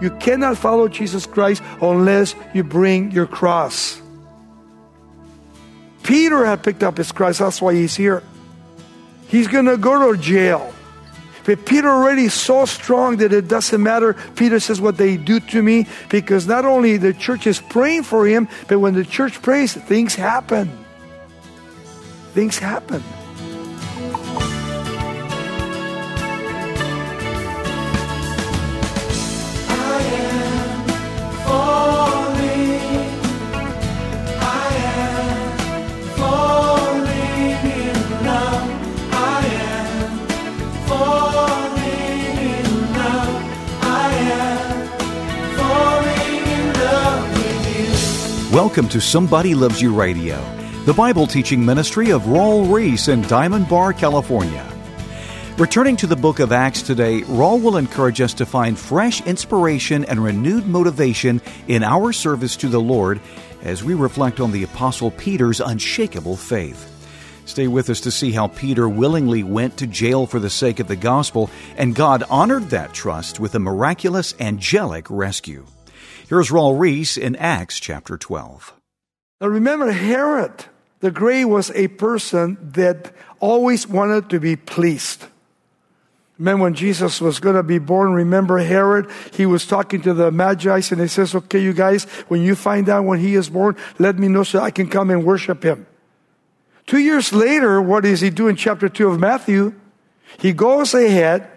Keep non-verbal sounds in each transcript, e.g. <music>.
You cannot follow Jesus Christ unless you bring your cross. Peter had picked up his cross, that's why he's here. He's going to go to jail. But Peter already so strong that it doesn't matter. Peter says what they do to me because not only the church is praying for him, but when the church prays, things happen. Things happen. Welcome to Somebody Loves You Radio, the Bible teaching ministry of Raul Ries in Diamond Bar, California. Returning to the book of Acts today, Raul will encourage us to find fresh inspiration and renewed motivation in our service to the Lord as we reflect on the Apostle Peter's unshakable faith. Stay with us to see how Peter willingly went to jail for the sake of the gospel, and God honored that trust with a miraculous angelic rescue. Here's Raul Ries in Acts chapter 12. Now remember, Herod the Great was a person that always wanted to be pleased. Remember when Jesus was going to be born, remember Herod? He was talking to the Magi and he says, okay, you guys, when you find out when he is born, let me know so I can come and worship him. Two years later, what does he do in chapter 2 of Matthew? He goes ahead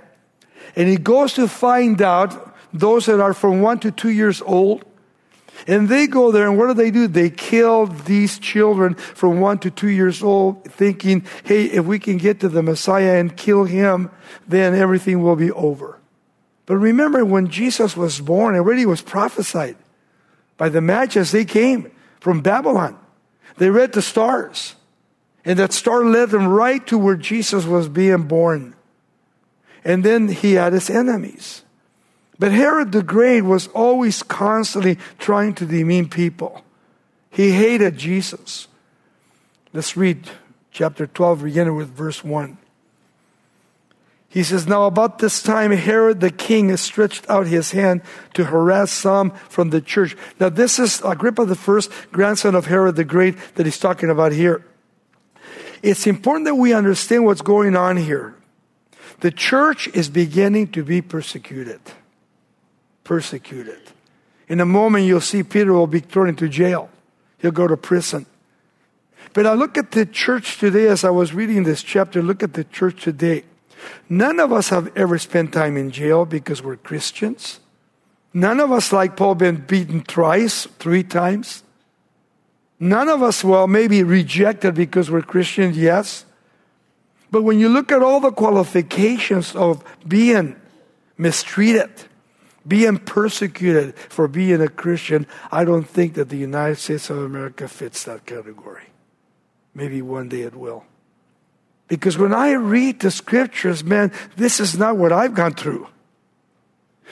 and he goes to find out those that are from one to two years old. And they go there, and what do they do? They kill these children from one to two years old, thinking, hey, if we can get to the Messiah and kill him, then everything will be over. But remember, when Jesus was born, it already was prophesied by the Magi's. They came from Babylon. They read the stars. And that star led them right to where Jesus was being born. And then he had his enemies. But Herod the Great was always constantly trying to demean people. He hated Jesus. Let's read chapter 12, beginning with verse 1. He says, Now about this time, Herod the king stretched out his hand to harass some from the church. Now, this is Agrippa the first, grandson of Herod the Great, that he's talking about here. It's important that we understand what's going on here. The church is beginning to be persecuted persecuted. In a moment, you'll see Peter will be thrown into jail. He'll go to prison. But I look at the church today as I was reading this chapter, look at the church today. None of us have ever spent time in jail because we're Christians. None of us, like Paul, been beaten thrice, three times. None of us, well, maybe rejected because we're Christians, yes. But when you look at all the qualifications of being mistreated, being persecuted for being a Christian, I don't think that the United States of America fits that category. Maybe one day it will. Because when I read the scriptures, man, this is not what I've gone through.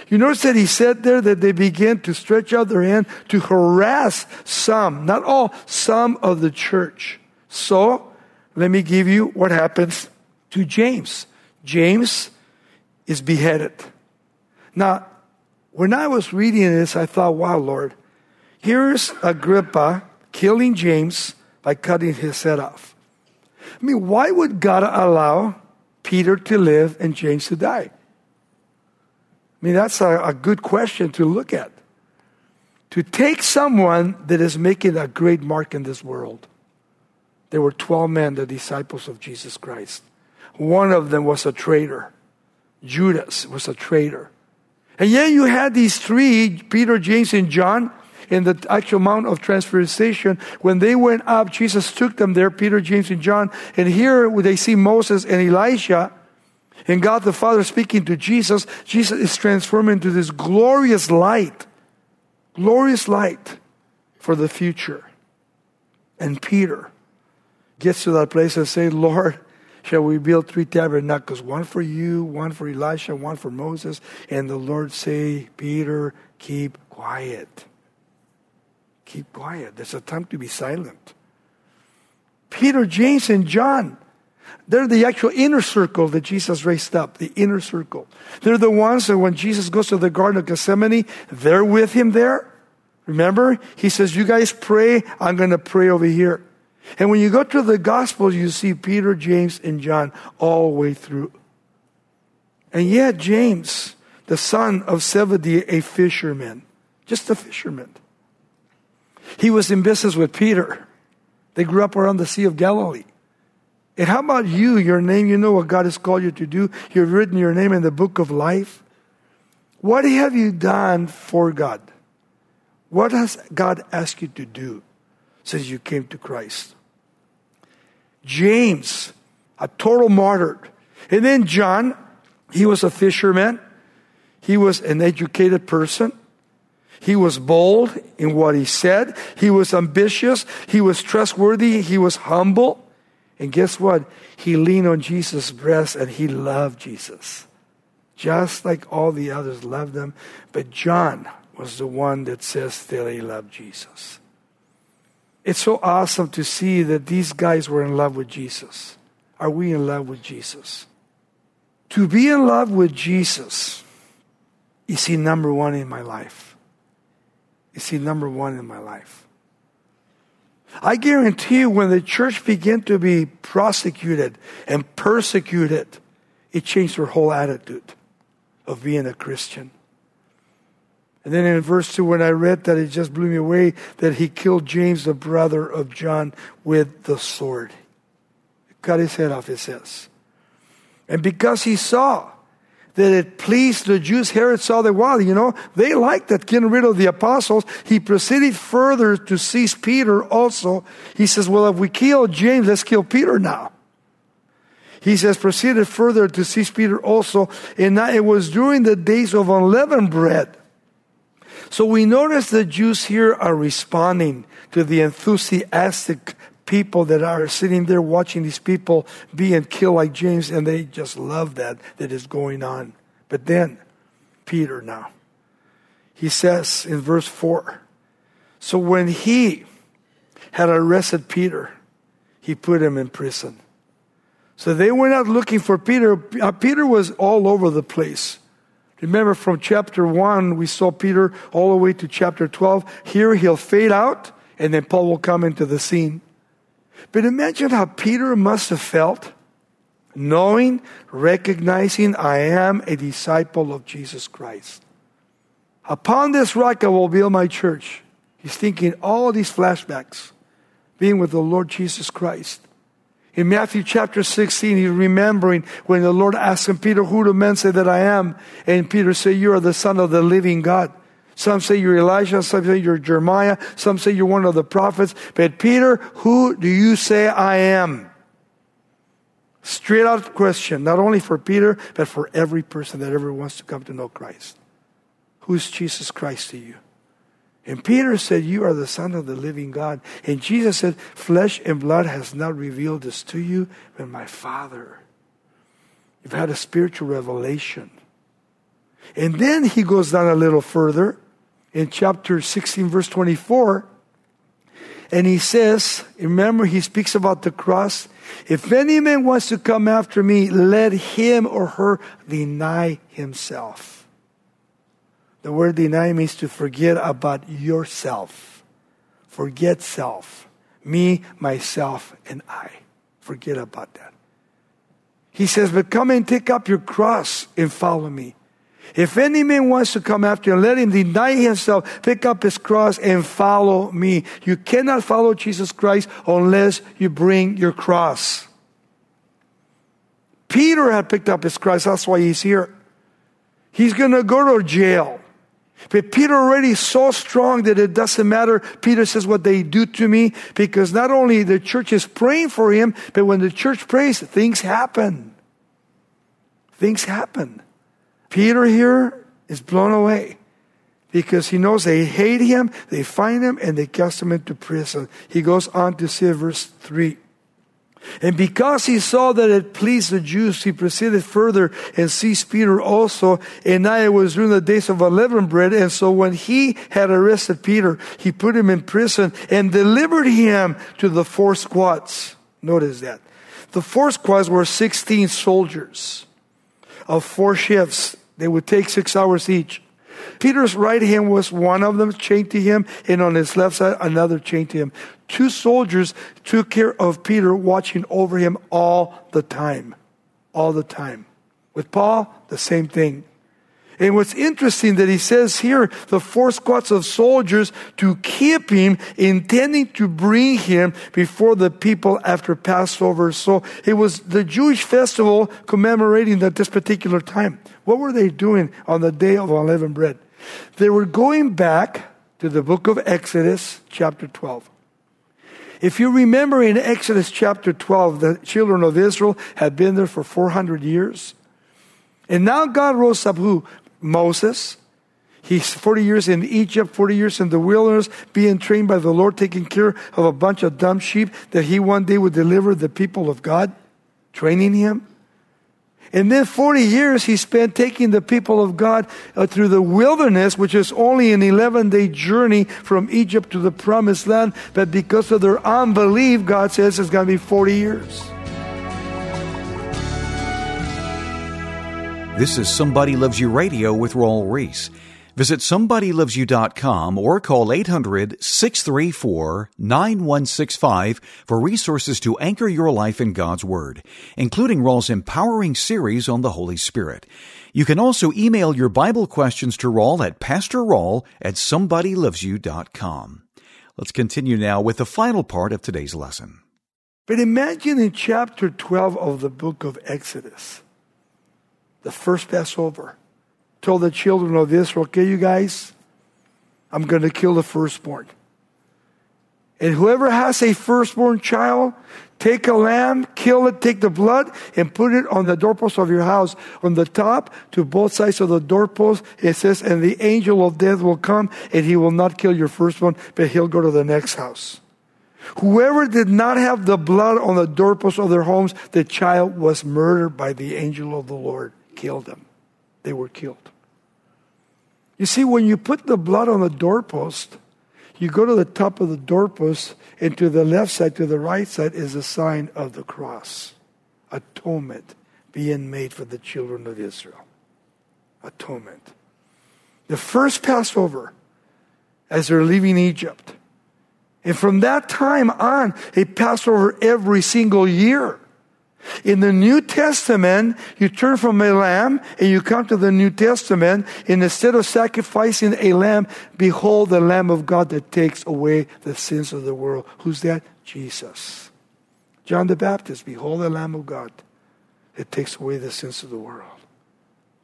You notice that he said there that they began to stretch out their hand to harass some, not all, some of the church. So, let me give you what happens to James. James is beheaded. Now, when I was reading this, I thought, wow, Lord, here's Agrippa killing James by cutting his head off. I mean, why would God allow Peter to live and James to die? I mean, that's a, a good question to look at. To take someone that is making a great mark in this world. There were 12 men, the disciples of Jesus Christ. One of them was a traitor. Judas was a traitor. And yet you had these three, Peter, James, and John, in the actual Mount of Transfiguration. When they went up, Jesus took them there, Peter, James, and John. And here they see Moses and Elijah, and God the Father speaking to Jesus. Jesus is transformed into this glorious light, glorious light for the future. And Peter gets to that place and say, Lord, shall we build three tabernacles, one for you, one for Elisha, one for Moses. And the Lord say, Peter, keep quiet. Keep quiet. There's a time to be silent. Peter, James, and John, They're the actual inner circle that Jesus raised up, the inner circle. They're the ones that when Jesus goes to the Garden of Gethsemane, they're with him there. Remember? He says, You guys pray, I'm going to pray over here. And when you go to the Gospels, you see Peter, James, and John all the way through. And yet, James, the son of Zebedee, a fisherman, just a fisherman, he was in business with Peter. They grew up around the Sea of Galilee. And how about you, your name? You know what God has called you to do. You've written your name in the book of life. What have you done for God? What has God asked you to do since you came to Christ? James, a total martyr. And then John, he was a fisherman. He was an educated person. He was bold in what he said. He was ambitious. He was trustworthy. He was humble. And guess what? He leaned on Jesus' breast and he loved Jesus. Just like all the others loved him. But John was the one that says that he loved Jesus. It's so awesome to see that these guys were in love with Jesus. Are we in love with Jesus? To be in love with Jesus is he number one in my life. Is he number one in my life? I guarantee you, when the church began to be prosecuted and persecuted, it changed their whole attitude of being a Christian. And then in verse 2, when I read that, it just blew me away that he killed James, the brother of John, with the sword. cut his head off, it says. And because he saw that it pleased the Jews. Herod saw that, wow, you know, they liked that getting rid of the apostles. He proceeded further to seize Peter also. He says, well, if we kill James, let's kill Peter now. He says, proceeded further to seize Peter also. And it was during the days of unleavened bread. So we notice the Jews here are responding to the enthusiastic people that are sitting there watching these people being killed like James, and they just love that that is going on. But then, Peter now, he says in verse 4 So when he had arrested Peter, he put him in prison. So they went out looking for Peter. Uh, Peter was all over the place. Remember from chapter 1, we saw Peter all the way to chapter 12. Here he'll fade out, and then Paul will come into the scene. But imagine how Peter must have felt knowing, recognizing I am a disciple of Jesus Christ. Upon this rock I will build my church. He's thinking all these flashbacks, being with the Lord Jesus Christ. In Matthew chapter 16, he's remembering when the Lord asked him, Peter, who do men say that I am? And Peter said, You are the Son of the living God. Some say you're Elijah, some say you're Jeremiah, some say you're one of the prophets. But Peter, who do you say I am? Straight out question, not only for Peter, but for every person that ever wants to come to know Christ. Who's Jesus Christ to you? And Peter said, You are the Son of the living God. And Jesus said, Flesh and blood has not revealed this to you, but my Father. You've had a spiritual revelation. And then he goes down a little further in chapter 16, verse 24. And he says, remember, he speaks about the cross. If any man wants to come after me, let him or her deny himself. The word deny means to forget about yourself. Forget self. Me, myself, and I. Forget about that. He says, but come and take up your cross and follow me. If any man wants to come after you, let him deny himself, pick up his cross, and follow me. You cannot follow Jesus Christ unless you bring your cross. Peter had picked up his cross, that's why he's here. He's going to go to jail. But Peter already so strong that it doesn't matter. Peter says what they do to me because not only the church is praying for him, but when the church prays, things happen. Things happen. Peter here is blown away because he knows they hate him, they find him, and they cast him into prison. He goes on to say, verse 3. And because he saw that it pleased the Jews, he proceeded further and seized Peter also. And now it was during the days of unleavened bread. And so when he had arrested Peter, he put him in prison and delivered him to the four squads. Notice that. The four squads were 16 soldiers of four shifts. They would take six hours each. Peter's right hand was one of them chained to him, and on his left side, another chained to him. Two soldiers took care of Peter, watching over him all the time. All the time. With Paul, the same thing. And what's interesting that he says here, the four squads of soldiers to keep him, intending to bring him before the people after Passover. So it was the Jewish festival commemorating at this particular time. What were they doing on the day of unleavened bread? They were going back to the book of Exodus, chapter 12. If you remember in Exodus chapter 12, the children of Israel had been there for 400 years. And now God rose up who? Moses. He's 40 years in Egypt, 40 years in the wilderness, being trained by the Lord, taking care of a bunch of dumb sheep that he one day would deliver the people of God, training him. And then 40 years he spent taking the people of God uh, through the wilderness, which is only an 11 day journey from Egypt to the promised land. But because of their unbelief, God says it's going to be 40 years. This is Somebody Loves You Radio with Raul Ries. Visit somebodylovesyou.com or call 800 634 9165 for resources to anchor your life in God's Word, including Raul's empowering series on the Holy Spirit. You can also email your Bible questions to Raul at pastorraul at somebodylovesyou.com. Let's continue now with the final part of today's lesson. But imagine in chapter 12 of the book of Exodus the first Passover, told the children of Israel, okay, you guys, I'm going to kill the firstborn. And whoever has a firstborn child, take a lamb, kill it, take the blood, and put it on the doorpost of your house. On the top, to both sides of the doorpost, it says, And the angel of death will come, and he will not kill your firstborn, but he'll go to the next house. Whoever did not have the blood on the doorpost of their homes, the child was murdered by the angel of the Lord killed them. They were killed. You see, when you put the blood on the doorpost, you go to the top of the doorpost, and to the left side, to the right side, is a sign of the cross. Atonement being made for the children of Israel. Atonement. The first Passover, as they're leaving Egypt. And from that time on, a Passover every single year. In the New Testament, you turn from a lamb and you come to the New Testament, and instead of sacrificing a lamb, behold the Lamb of God that takes away the sins of the world. Who's that? Jesus. John the Baptist, behold the Lamb of God that takes away the sins of the world.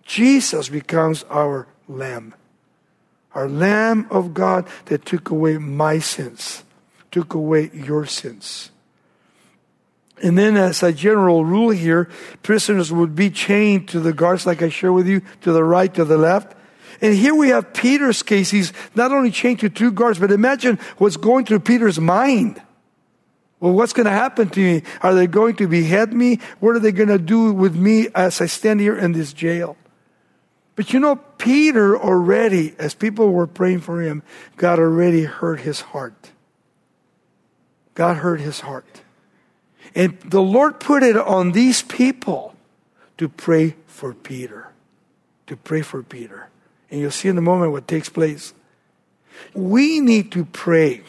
Jesus becomes our Lamb. Our Lamb of God that took away my sins, took away your sins. And then, as a general rule here, prisoners would be chained to the guards, like I share with you, to the right, to the left. And here we have Peter's case. He's not only chained to two guards, but imagine what's going through Peter's mind. Well, what's going to happen to me? Are they going to behead me? What are they going to do with me as I stand here in this jail? But you know, Peter already, as people were praying for him, God already heard his heart. God heard his heart. And the Lord put it on these people to pray for Peter. To pray for Peter. And you'll see in a moment what takes place. We need to pray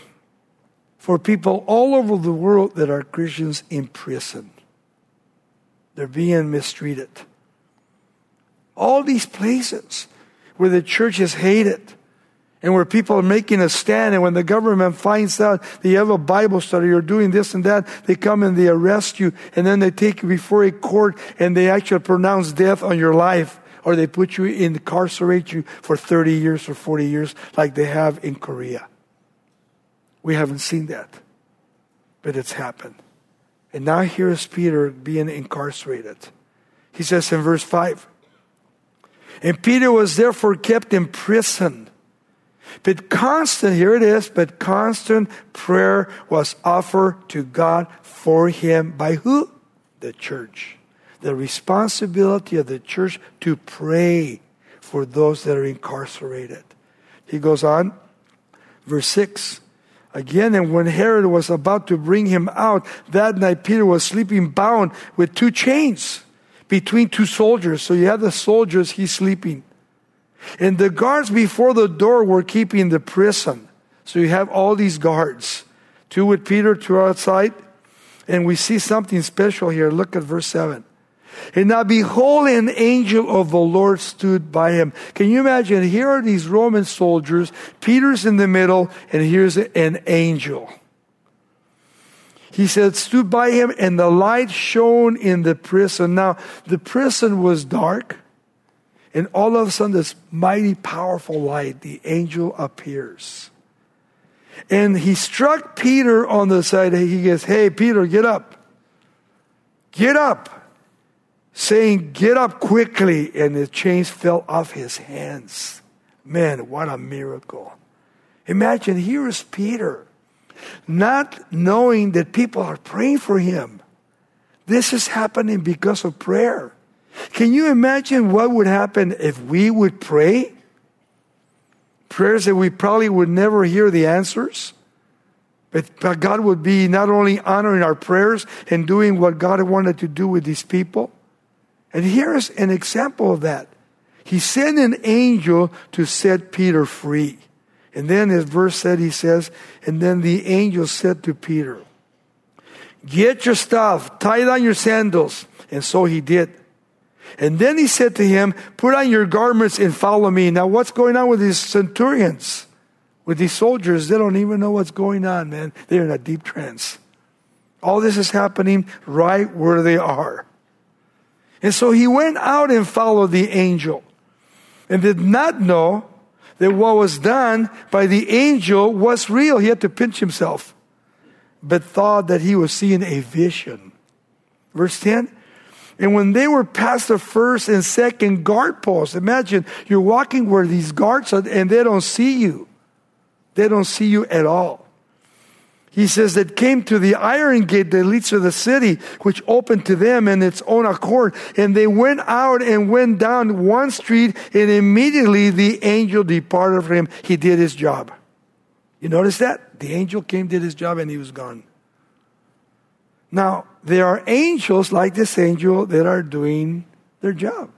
for people all over the world that are Christians in prison. They're being mistreated. All these places where the church is hated and where people are making a stand, and when the government finds out that you have a Bible study or doing this and that, they come and they arrest you, and then they take you before a court and they actually pronounce death on your life, or they put you, incarcerate you for 30 years or 40 years, like they have in Korea. We haven't seen that, but it's happened. And now here is Peter being incarcerated. He says in verse 5 And Peter was therefore kept in prison but constant, here it is, but constant prayer was offered to God for him by who? The church. The responsibility of the church to pray for those that are incarcerated. He goes on, verse 6 Again, and when Herod was about to bring him out, that night Peter was sleeping bound with two chains between two soldiers. So you have the soldiers, he's sleeping. And the guards before the door were keeping the prison. So you have all these guards, two with Peter, two outside. And we see something special here. Look at verse 7. And now behold, an angel of the Lord stood by him. Can you imagine? Here are these Roman soldiers. Peter's in the middle, and here's an angel. He said, stood by him, and the light shone in the prison. Now, the prison was dark, and all of a sudden, this mighty, powerful light, the angel appears. And he struck Peter on the side. He goes, Hey, Peter, get up. Get up saying, Get up quickly. And the chains fell off his hands. Man, what a miracle. Imagine here is Peter, not knowing that people are praying for him. This is happening because of prayer. Can you imagine what would happen if we would pray? Prayers that we probably would never hear the answers. But God would be not only honoring our prayers and doing what God wanted to do with these people, and here's an example of that. He sent an angel to set Peter free. And then, as verse said, he says, and then the angel said to Peter, Get your stuff, tie on your sandals. And so he did. And then he said to him, Put on your garments and follow me. Now, what's going on with these centurions? With these soldiers, they don't even know what's going on, man. They're in a deep trance. All this is happening right where they are. And so he went out and followed the angel and did not know that what was done by the angel was real. He had to pinch himself, but thought that he was seeing a vision. Verse 10 And when they were past the first and second guard posts, imagine you're walking where these guards are and they don't see you. They don't see you at all he says, that came to the iron gate that leads to the city, which opened to them in its own accord. And they went out and went down one street, and immediately the angel departed from him. He did his job. You notice that? The angel came, did his job, and he was gone. Now, there are angels like this angel that are doing their job.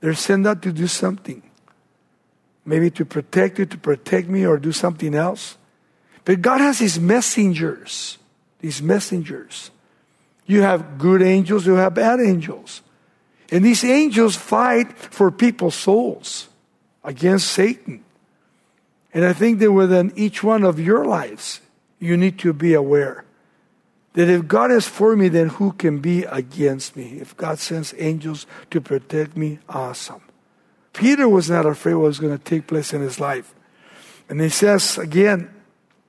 They're sent out to do something. Maybe to protect you, to protect me, or do something else. But God has His messengers, these messengers. You have good angels, you have bad angels. And these angels fight for people's souls against Satan. And I think that within each one of your lives, you need to be aware that if God is for me, then who can be against me? If God sends angels to protect me, awesome. Peter was not afraid what was going to take place in his life. And he says again,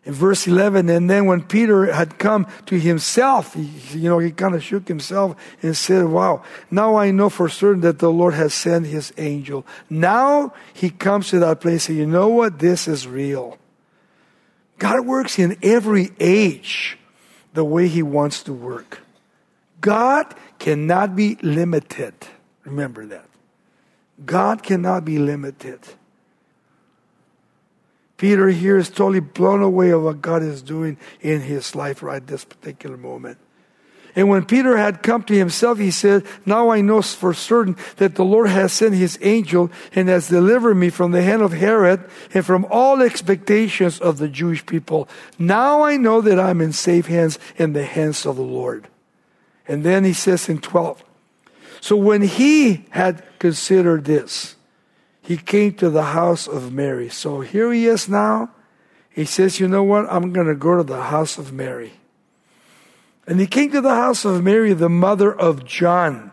in verse 11, and then when Peter had come to himself, he, you know, he kind of shook himself and said, Wow, now I know for certain that the Lord has sent his angel. Now he comes to that place and you know what? This is real. God works in every age the way he wants to work. God cannot be limited. Remember that. God cannot be limited. Peter here is totally blown away of what God is doing in his life right this particular moment. And when Peter had come to himself, he said, Now I know for certain that the Lord has sent his angel and has delivered me from the hand of Herod and from all expectations of the Jewish people. Now I know that I'm in safe hands in the hands of the Lord. And then he says in 12, So when he had considered this, he came to the house of Mary. So here he is now. He says, You know what? I'm going to go to the house of Mary. And he came to the house of Mary, the mother of John.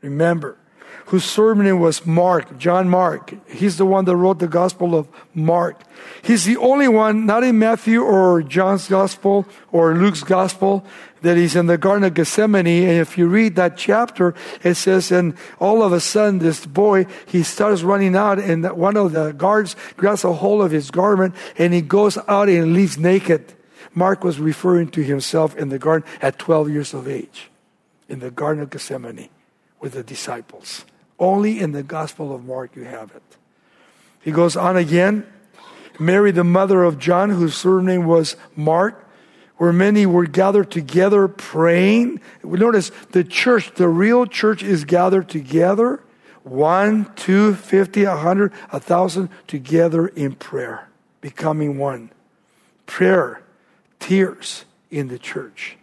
Remember, whose surname was Mark, John Mark. He's the one that wrote the Gospel of Mark. He's the only one, not in Matthew or John's Gospel or Luke's Gospel, that he's in the Garden of Gethsemane. And if you read that chapter, it says, and all of a sudden, this boy, he starts running out, and one of the guards grabs a hold of his garment, and he goes out and leaves naked. Mark was referring to himself in the garden at 12 years of age, in the Garden of Gethsemane with the disciples. Only in the Gospel of Mark you have it. He goes on again. Mary, the mother of John, whose surname was Mark, where many were gathered together praying. Notice the church, the real church is gathered together. One, two, fifty, a hundred, a thousand together in prayer, becoming one. Prayer, tears in the church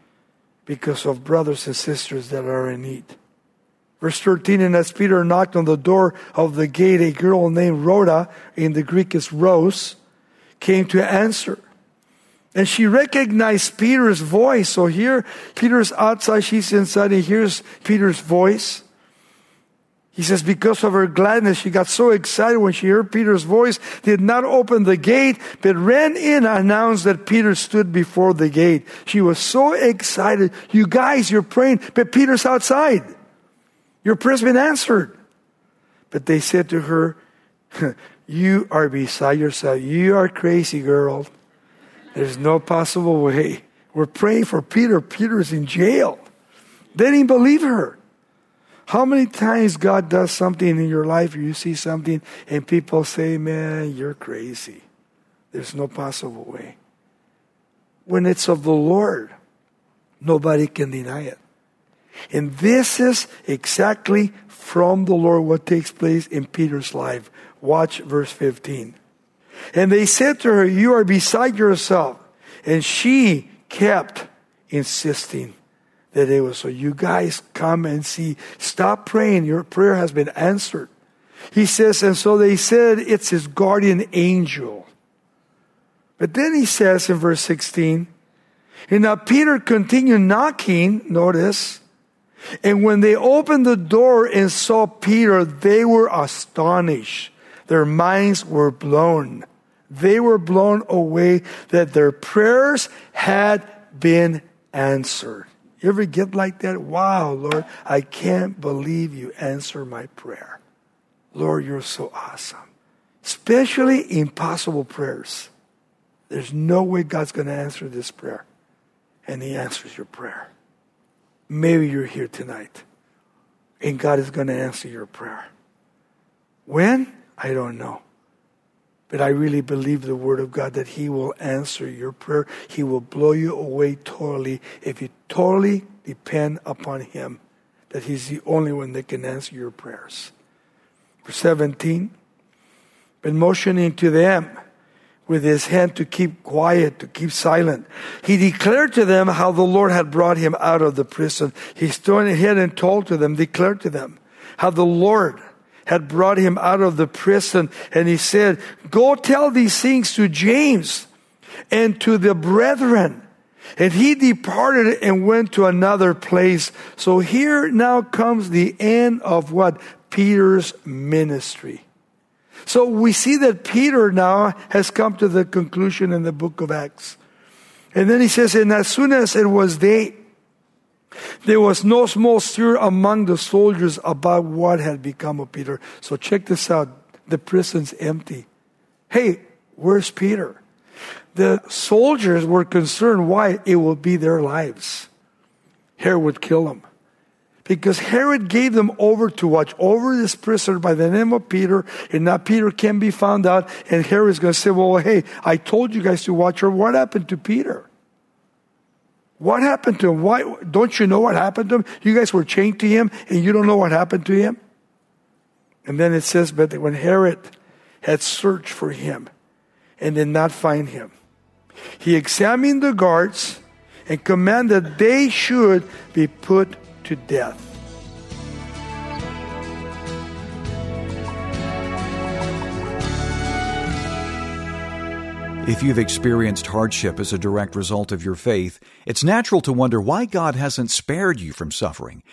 because of brothers and sisters that are in need. Verse 13, and as Peter knocked on the door of the gate, a girl named Rhoda, in the Greek is Rose, came to answer. And she recognized Peter's voice. So here, Peter's outside, she's inside, and hears Peter's voice. He says, because of her gladness, she got so excited when she heard Peter's voice, did not open the gate, but ran in and announced that Peter stood before the gate. She was so excited. You guys, you're praying, but Peter's outside. Your prayer's been answered. But they said to her, <laughs> You are beside yourself. You are crazy, girl. There's no possible way. We're praying for Peter. Peter's in jail. They didn't believe her. How many times God does something in your life, you see something, and people say, Man, you're crazy. There's no possible way. When it's of the Lord, nobody can deny it. And this is exactly from the Lord what takes place in Peter's life. Watch verse 15. And they said to her, You are beside yourself. And she kept insisting that it was so. You guys come and see. Stop praying. Your prayer has been answered. He says, and so they said it's his guardian angel. But then he says in verse 16, and now Peter continued knocking, notice, and when they opened the door and saw Peter, they were astonished. Their minds were blown. They were blown away that their prayers had been answered. You ever get like that? Wow, Lord, I can't believe you answer my prayer. Lord, you're so awesome. Especially impossible prayers. There's no way God's going to answer this prayer. And He answers your prayer. Maybe you're here tonight and God is going to answer your prayer. When? I don't know. But I really believe the Word of God that He will answer your prayer. He will blow you away totally if you totally depend upon Him, that He's the only one that can answer your prayers. Verse 17, but motioning to them with his hand to keep quiet, to keep silent. He declared to them how the Lord had brought him out of the prison. He stood ahead and told to them, declared to them how the Lord had brought him out of the prison. And he said, Go tell these things to James and to the brethren. And he departed and went to another place. So here now comes the end of what? Peter's ministry. So we see that Peter now has come to the conclusion in the book of Acts. And then he says, and as soon as it was day, there was no small stir among the soldiers about what had become of Peter. So check this out. The prison's empty. Hey, where's Peter? The soldiers were concerned why it will be their lives. Herod would kill them. Because Herod gave them over to watch over this prisoner by the name of Peter, and now Peter can be found out, and Herod is going to say, Well, hey, I told you guys to watch her. What happened to Peter? What happened to him? Why don't you know what happened to him? You guys were chained to him and you don't know what happened to him? And then it says, but when Herod had searched for him and did not find him, he examined the guards and commanded they should be put to death. If you've experienced hardship as a direct result of your faith, it's natural to wonder why God hasn't spared you from suffering.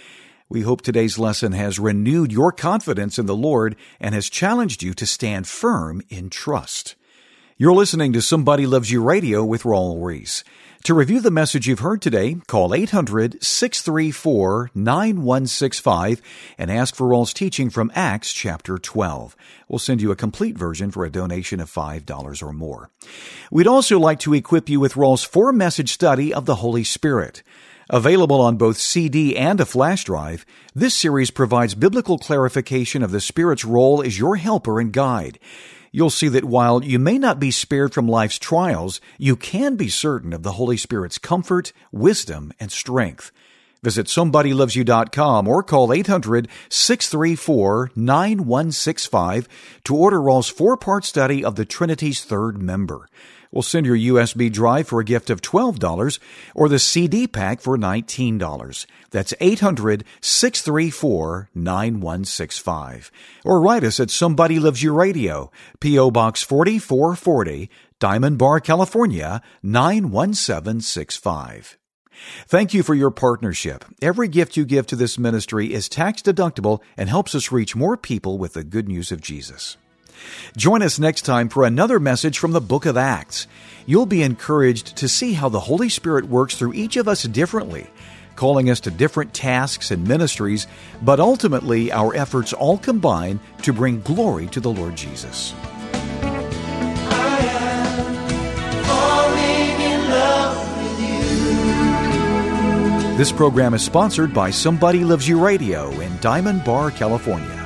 We hope today's lesson has renewed your confidence in the Lord and has challenged you to stand firm in trust. You're listening to Somebody Loves You Radio with Raul Ries. To review the message you've heard today, call 800 634 9165 and ask for Raul's teaching from Acts chapter 12. We'll send you a complete version for a donation of $5 or more. We'd also like to equip you with Raul's four message study of the Holy Spirit. Available on both CD and a flash drive, this series provides biblical clarification of the Spirit's role as your helper and guide. You'll see that while you may not be spared from life's trials, you can be certain of the Holy Spirit's comfort, wisdom, and strength. Visit somebodylovesyou.com or call 800 634 9165 to order Raul's four part study of the Trinity's third member. We'll send your USB drive for a gift of $12 or the CD pack for $19. That's 800 634 9165. Or write us at Somebody Loves You Radio, P.O. Box 4440, Diamond Bar, California 91765. Thank you for your partnership. Every gift you give to this ministry is tax deductible and helps us reach more people with the good news of Jesus. Join us next time for another message from the book of Acts. You'll be encouraged to see how the Holy Spirit works through each of us differently, calling us to different tasks and ministries, but ultimately our efforts all combine to bring glory to the Lord Jesus. This program is sponsored by Somebody Loves You Radio in Diamond Bar, California.